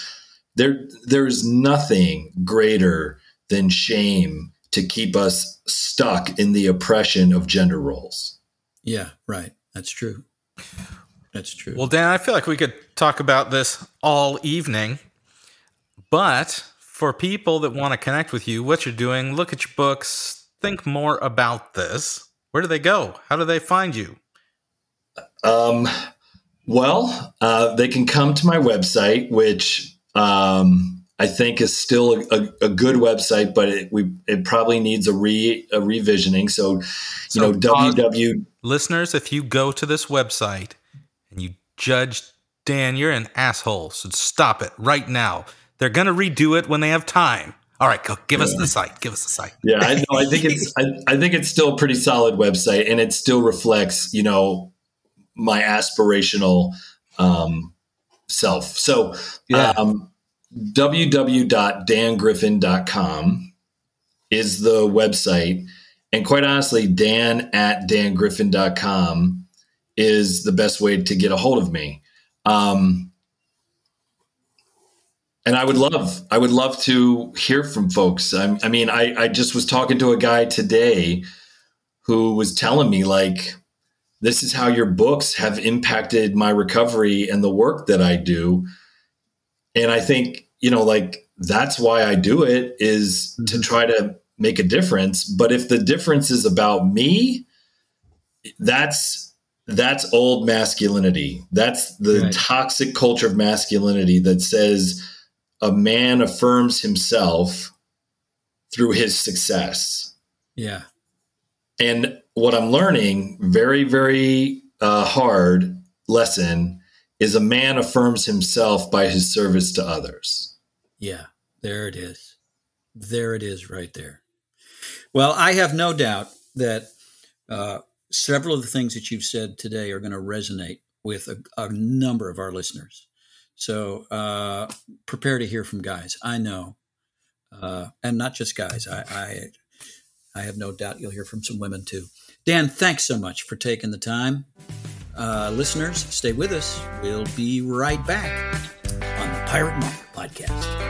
there there's nothing greater than shame to keep us stuck in the oppression of gender roles. yeah, right. That's true. That's true. Well, Dan, I feel like we could talk about this all evening, but for people that want to connect with you, what you're doing, look at your books, think more about this. Where do they go? How do they find you? Um, well, uh, they can come to my website, which um, I think is still a, a, a good website, but it, we it probably needs a re a revisioning. So, you So know, www. Listeners, if you go to this website and you judge Dan, you're an asshole. So stop it right now. They're going to redo it when they have time. All right, go, give us the site. Give us the site. Yeah, I know. I think it's [laughs] I, I think it's still a pretty solid website, and it still reflects, you know, my aspirational um, self. So, Yeah. um, www.dangriffin.com is the website. And quite honestly, dan at dangriffin.com is the best way to get a hold of me. Um, and I would love, I would love to hear from folks. I, I mean, I, I just was talking to a guy today who was telling me like, this is how your books have impacted my recovery and the work that I do. And I think, you know, like that's why I do it is to try to make a difference. But if the difference is about me, that's that's old masculinity. That's the Right. toxic culture of masculinity that says a man affirms himself through his success. yeah. And what I'm learning, very, very uh, hard lesson, is a man affirms himself by his service to others. Yeah, there it is. There it is right there. Well, I have no doubt that uh, several of the things that you've said today are going to resonate with a, a number of our listeners. So uh, prepare to hear from guys. I know, uh, and not just guys. I, I I have no doubt you'll hear from some women too. Dan, thanks so much for taking the time. Uh, listeners, stay with us. We'll be right back on the Pirate Monk podcast.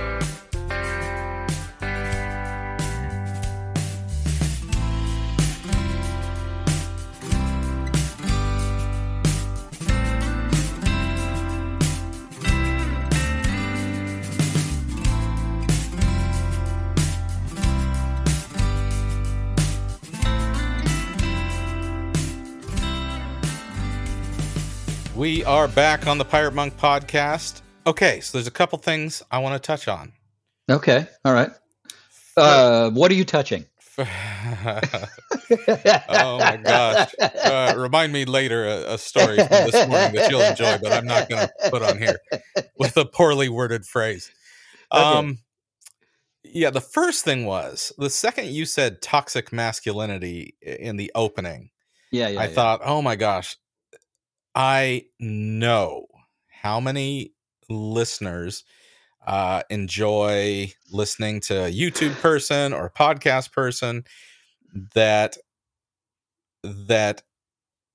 We are back on the Pirate Monk podcast. Okay, so there's a couple things I want to touch on. Okay. All right. Uh, what are you touching? [laughs] oh my gosh. Uh, remind me later a, a story from this morning that you'll enjoy, but I'm not going to put on here with a poorly worded phrase. Okay. Um, yeah, the first thing was the second you said toxic masculinity in the opening, yeah, yeah. I yeah. thought, oh my gosh, I know how many listeners uh, enjoy listening to a YouTube person or a podcast person that that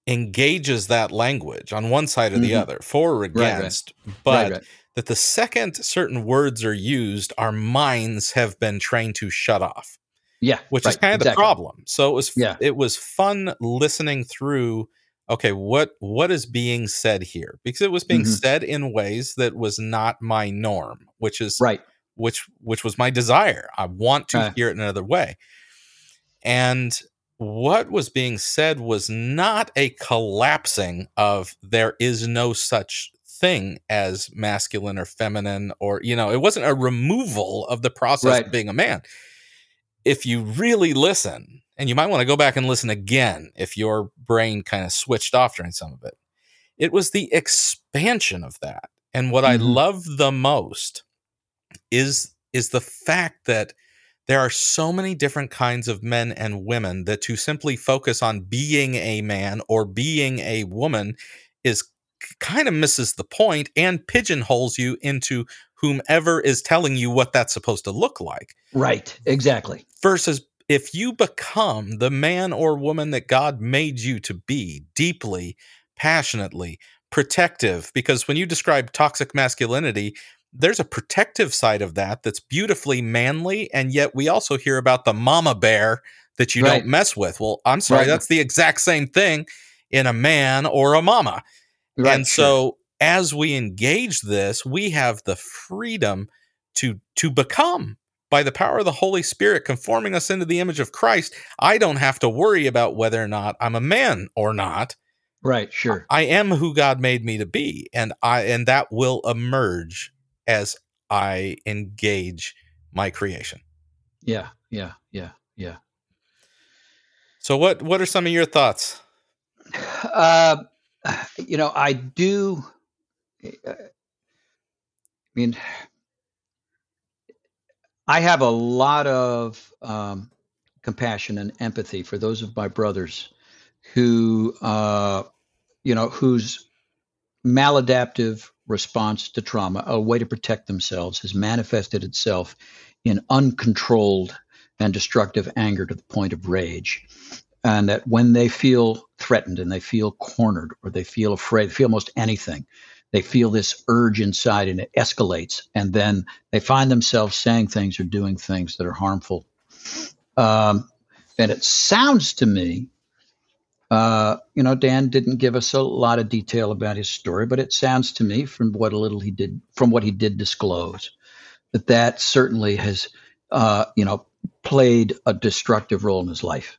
engages that language on one side or the Mhm. other, for or right. against, but right, right. that the second certain words are used, our minds have been trained to shut off Yeah. which is kind of exactly. the problem. So it was Yeah. it was fun listening through okay, what what is being said here? Because it was being Mhm. said in ways that was not my norm, which is Right. which which was my desire. I want to Uh. hear it in another way. And what was being said was not a collapsing of there is no such thing as masculine or feminine or you know it wasn't a removal of the process Right. of being a man if you really listen and you might want to go back and listen again if your brain kind of switched off during some of it it was the expansion of that and what i Mhm. love the most is is the fact that there are so many different kinds of men and women that to simply focus on being a man or being a woman is kind of misses the point and pigeonholes you into whomever is telling you what that's supposed to look like Right. Exactly. versus if you become the man or woman that God made you to be deeply, passionately, protective, because when you describe toxic masculinity, there's a protective side of that that's beautifully manly. And yet we also hear about the mama bear that you Right. don't mess with. Well, I'm sorry, Right. that's the exact same thing in a man or a mama. Right. and sure. so as we engage this, we have the freedom to to become by the power of the Holy Spirit conforming us into the image of Christ. I don't have to worry about whether or not I'm a man or not. right. Sure. I am who God made me to be and I and that will emerge as I engage my creation. Yeah. Yeah. Yeah. Yeah. So what what are some of your thoughts? Uh, you know, I do. uh, I mean, I have a lot of um, compassion and empathy for those of my brothers who, uh, you know, whose maladaptive response to trauma, a way to protect themselves, has manifested itself in uncontrolled and destructive anger to the point of rage. And that when they feel threatened and they feel cornered or they feel afraid, they feel almost anything, they feel this urge inside and it escalates. And then they find themselves saying things or doing things that are harmful. Um, and it sounds to me, uh, you know, Dan didn't give us a lot of detail about his story, but it sounds to me from what a little he did, from what he did disclose, that that certainly has, uh, you know, played a destructive role in his life.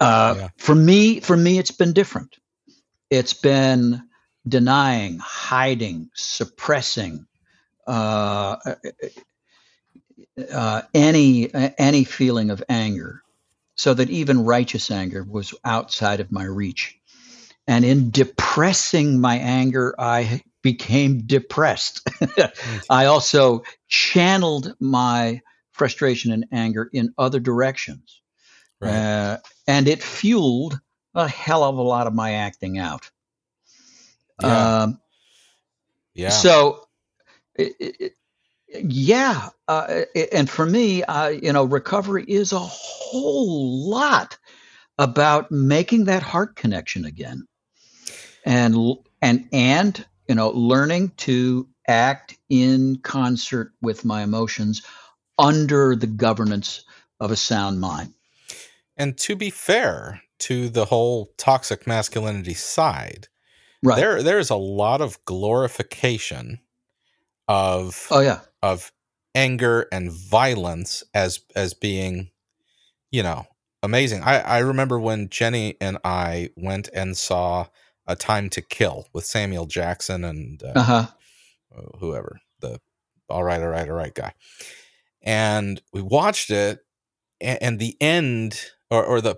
Uh, Yeah. For me, for me, it's been different. It's been denying, hiding, suppressing uh, uh, any any feeling of anger, so that even righteous anger was outside of my reach. And in depressing my anger, I became depressed. [laughs] I also channeled my frustration and anger in other directions. Right. Uh, and it fueled a hell of a lot of my acting out. Yeah. Um, yeah. So, it, it, yeah, uh, and for me, uh, you know, recovery is a whole lot about making that heart connection again, and and and you know, learning to act in concert with my emotions under the governance of a sound mind. And to be fair to the whole toxic masculinity side, Right. there there's a lot of glorification of oh yeah. of anger and violence as as being, you know, amazing. I, I remember when Jenny and I went and saw A Time to Kill with Samuel Jackson and uh, Uh huh. whoever the all right, all right, all right guy, and we watched it, and, and the end or, or the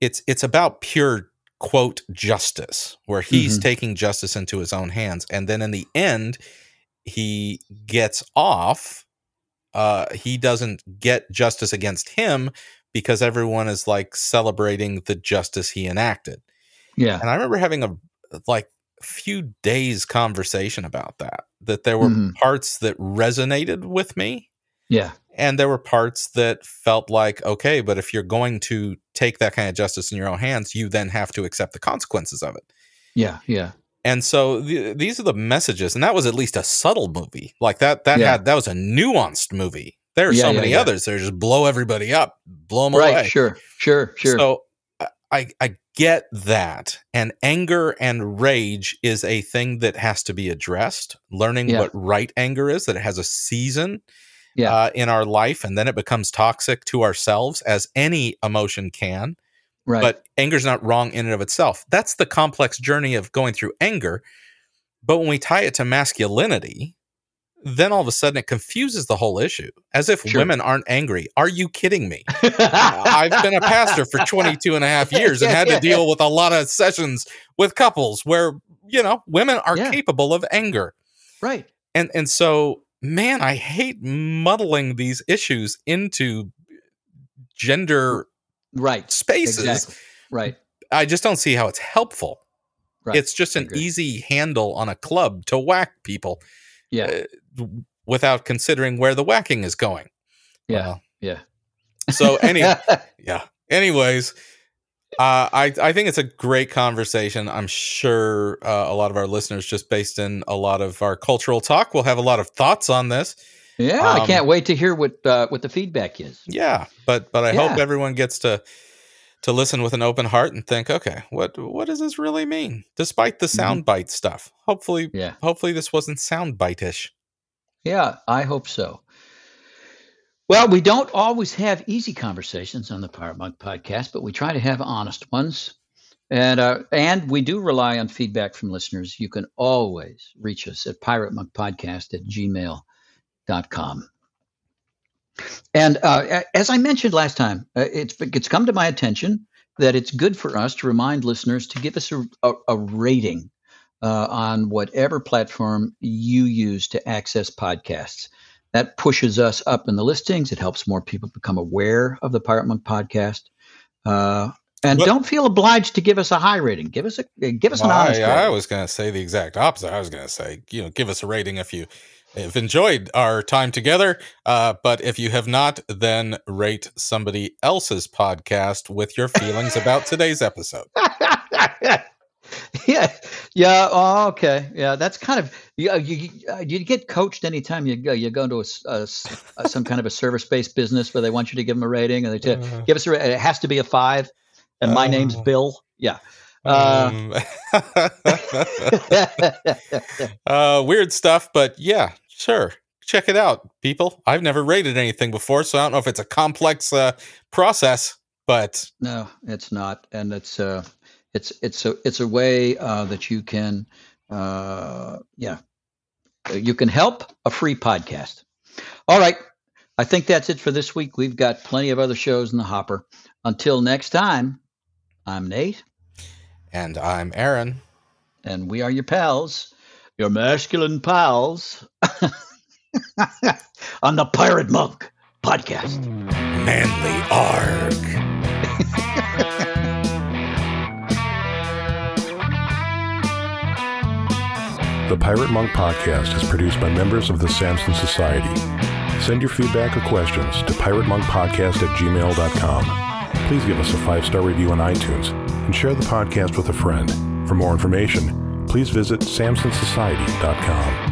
it's it's about pure quote justice where he's Mhm. taking justice into his own hands and then in the end he gets off uh he doesn't get justice against him because everyone is like celebrating the justice he enacted Yeah. and i remember having a like few days conversation about that that there were Mhm. parts that resonated with me Yeah. And there were parts that felt like okay but if you're going to take that kind of justice in your own hands you then have to accept the consequences of it Yeah. Yeah. and so th- these are the messages and that was at least a subtle movie like that that Yeah. had that was a nuanced movie there are Yeah, so yeah, many others that just blow everybody up blow them Right. away Sure. Sure. Sure. so I- I get that, and anger and rage is a thing that has to be addressed. Learning what right anger is, that it has a season Yeah. uh, in our life, and then it becomes toxic to ourselves, as any emotion can. Right. but anger's not wrong in and of itself. That's the complex journey of going through anger. But when we tie it to masculinity, then all of a sudden it confuses the whole issue as if Sure. women aren't angry. Are you kidding me? [laughs] I've been a pastor for 22 and a half years and had to deal with a lot of sessions with couples where, you know, women are Yeah. capable of anger. right. And and so, man, I hate muddling these issues into gender Right. spaces. Exactly. Right. I just don't see how it's helpful. Right. It's just an easy handle on a club to whack people Yeah. uh, without considering where the whacking is going. Yeah. Well, Yeah. so any [laughs] yeah. Anyways, uh, I I think it's a great conversation. I'm sure uh, a lot of our listeners, just based in a lot of our cultural talk, will have a lot of thoughts on this. Yeah. I Um, can't wait to hear what uh, what the feedback is. Yeah, but but I hope everyone gets to to listen with an open heart and think, okay, what what does this really mean? Despite the Mhm. soundbite stuff, hopefully, Yeah. hopefully this wasn't soundbite-ish. Yeah, I hope so. Well, we don't always have easy conversations on the Pirate Monk podcast, but we try to have honest ones. And uh, and we do rely on feedback from listeners. You can always reach us at piratemonkpodcast at gmail.com. And uh, as I mentioned last time, uh, it's, it's come to my attention that it's good for us to remind listeners to give us a, a, a rating uh, on whatever platform you use to access podcasts. That pushes us up in the listings. It helps more people become aware of the Pirate Monk podcast. Uh, and But- don't feel obliged to give us a high rating. Give us a give us an Well, honest I, I was going to say the exact opposite. I was going to say, you know, give us a rating if you have enjoyed our time together. Uh, but if you have not, then rate somebody else's podcast with your feelings about today's episode. [laughs] [laughs] yeah, yeah. Oh, okay. Yeah, that's kind of you. You, you, uh, get coached anytime you go. You go into a, a uh, some kind of a service-based business where they want you to give them a rating, and they tell Uh. give us a. It has to be a five, and my name's Oh. Bill. Yeah. Uh, Um, [laughs] [laughs] uh, weird stuff, but yeah, sure. Check it out, people. I've never rated anything before, so I don't know if it's a complex uh, process, but No, it's not, and it's uh, it's it's a it's a way uh, that you can, uh, yeah, you can help a free podcast. All right, I think that's it for this week. We've got plenty of other shows in the hopper. Until next time, I'm Nate, and I'm Aaron. and we are your pals, your masculine pals, [laughs] on the Pirate Monk podcast. Manly Arg. [laughs] The Pirate Monk podcast is produced by members of the Samson Society. Send your feedback or questions to piratemonkpodcast at gmail.com. Please give us a five star review on iTunes and share the podcast with a friend. For more information, please visit samsonsociety.com.